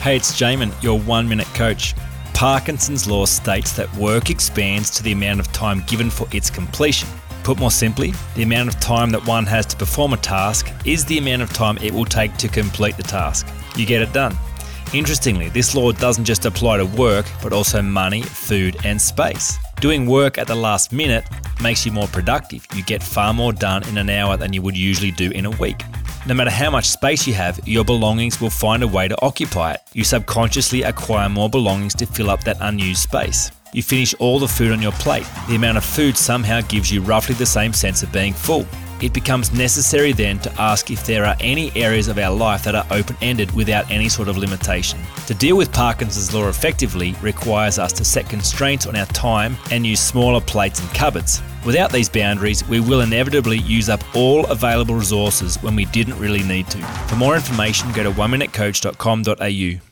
Hey, it's Jamin, your one minute coach. Parkinson's law states that work expands to the amount of time given for its completion. Put more simply, the amount of time that one has to perform a task is the amount of time it will take to complete the task. You get it done. Interestingly, this law doesn't just apply to work, but also money, food, and space. Doing work at the last minute makes you more productive. You get far more done in an hour than you would usually do in a week. No matter how much space you have, your belongings will find a way to occupy it. You subconsciously acquire more belongings to fill up that unused space. You finish all the food on your plate. The amount of food somehow gives you roughly the same sense of being full. It becomes necessary then to ask if there are any areas of our life that are open ended without any sort of limitation. To deal with Parkinson's law effectively requires us to set constraints on our time and use smaller plates and cupboards. Without these boundaries, we will inevitably use up all available resources when we didn't really need to. For more information, go to oneminutecoach.com.au.